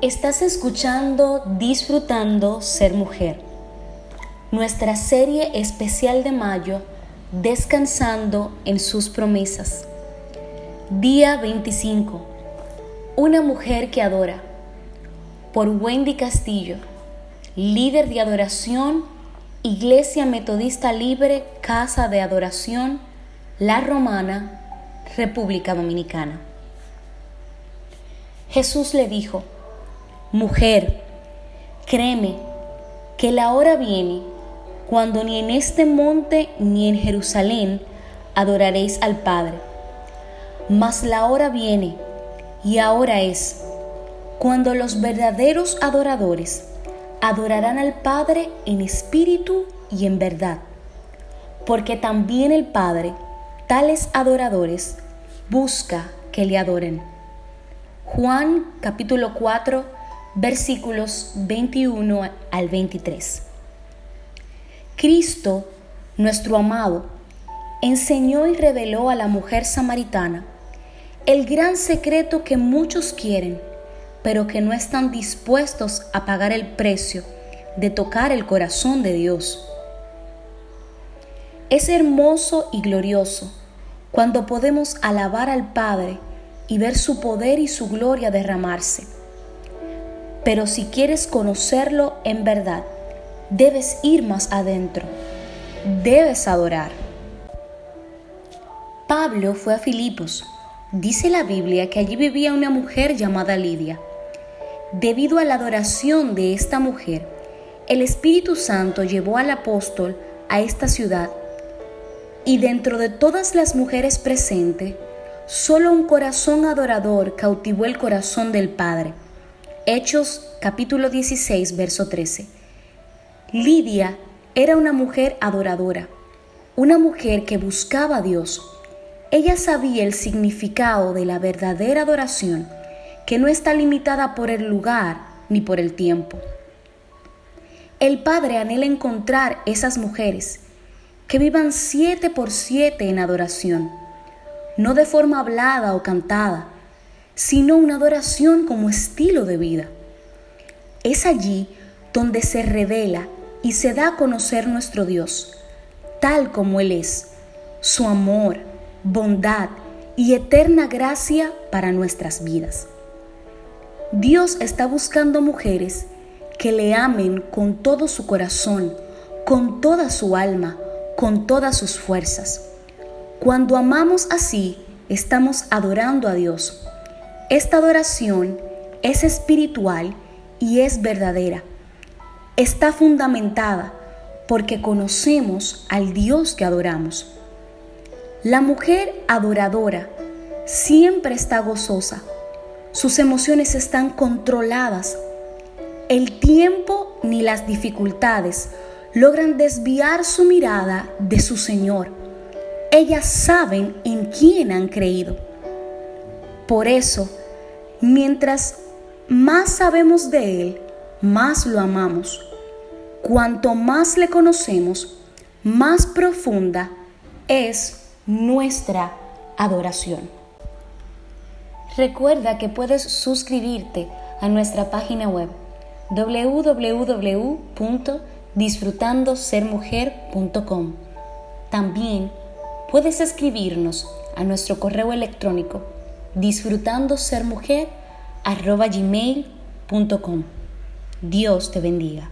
Estás escuchando Disfrutando Ser Mujer, nuestra serie especial de mayo, Descansando en sus promesas. Día 25. Una mujer que adora. Por Wendy Castillo, líder de adoración, Iglesia Metodista Libre, Casa de Adoración, La Romana, República Dominicana. Jesús le dijo, Mujer, créeme que la hora viene cuando ni en este monte ni en Jerusalén adoraréis al Padre. Mas la hora viene, y ahora es, cuando los verdaderos adoradores adorarán al Padre en espíritu y en verdad, porque también el Padre, tales adoradores, busca que le adoren. Juan capítulo 4 versículos 21 al 23. Cristo, nuestro amado, enseñó y reveló a la mujer samaritana el gran secreto que muchos quieren, pero que no están dispuestos a pagar el precio de tocar el corazón de Dios. Es hermoso y glorioso cuando podemos alabar al Padre y ver su poder y su gloria derramarse. Pero si quieres conocerlo en verdad, debes ir más adentro, debes adorar. Pablo fue a Filipos. Dice la Biblia que allí vivía una mujer llamada Lidia. Debido a la adoración de esta mujer, el Espíritu Santo llevó al apóstol a esta ciudad y dentro de todas las mujeres presentes, Solo un corazón adorador cautivó el corazón del Padre. Hechos capítulo 16, verso 13. Lidia era una mujer adoradora, una mujer que buscaba a Dios. Ella sabía el significado de la verdadera adoración, que no está limitada por el lugar ni por el tiempo. El Padre anhela encontrar esas mujeres que vivan siete por siete en adoración no de forma hablada o cantada, sino una adoración como estilo de vida. Es allí donde se revela y se da a conocer nuestro Dios, tal como Él es, su amor, bondad y eterna gracia para nuestras vidas. Dios está buscando mujeres que le amen con todo su corazón, con toda su alma, con todas sus fuerzas. Cuando amamos así, estamos adorando a Dios. Esta adoración es espiritual y es verdadera. Está fundamentada porque conocemos al Dios que adoramos. La mujer adoradora siempre está gozosa. Sus emociones están controladas. El tiempo ni las dificultades logran desviar su mirada de su Señor ellas saben en quién han creído. Por eso, mientras más sabemos de Él, más lo amamos. Cuanto más le conocemos, más profunda es nuestra adoración. Recuerda que puedes suscribirte a nuestra página web www.disfrutandosermujer.com. También puedes escribirnos a nuestro correo electrónico disfrutando ser mujer Dios te bendiga.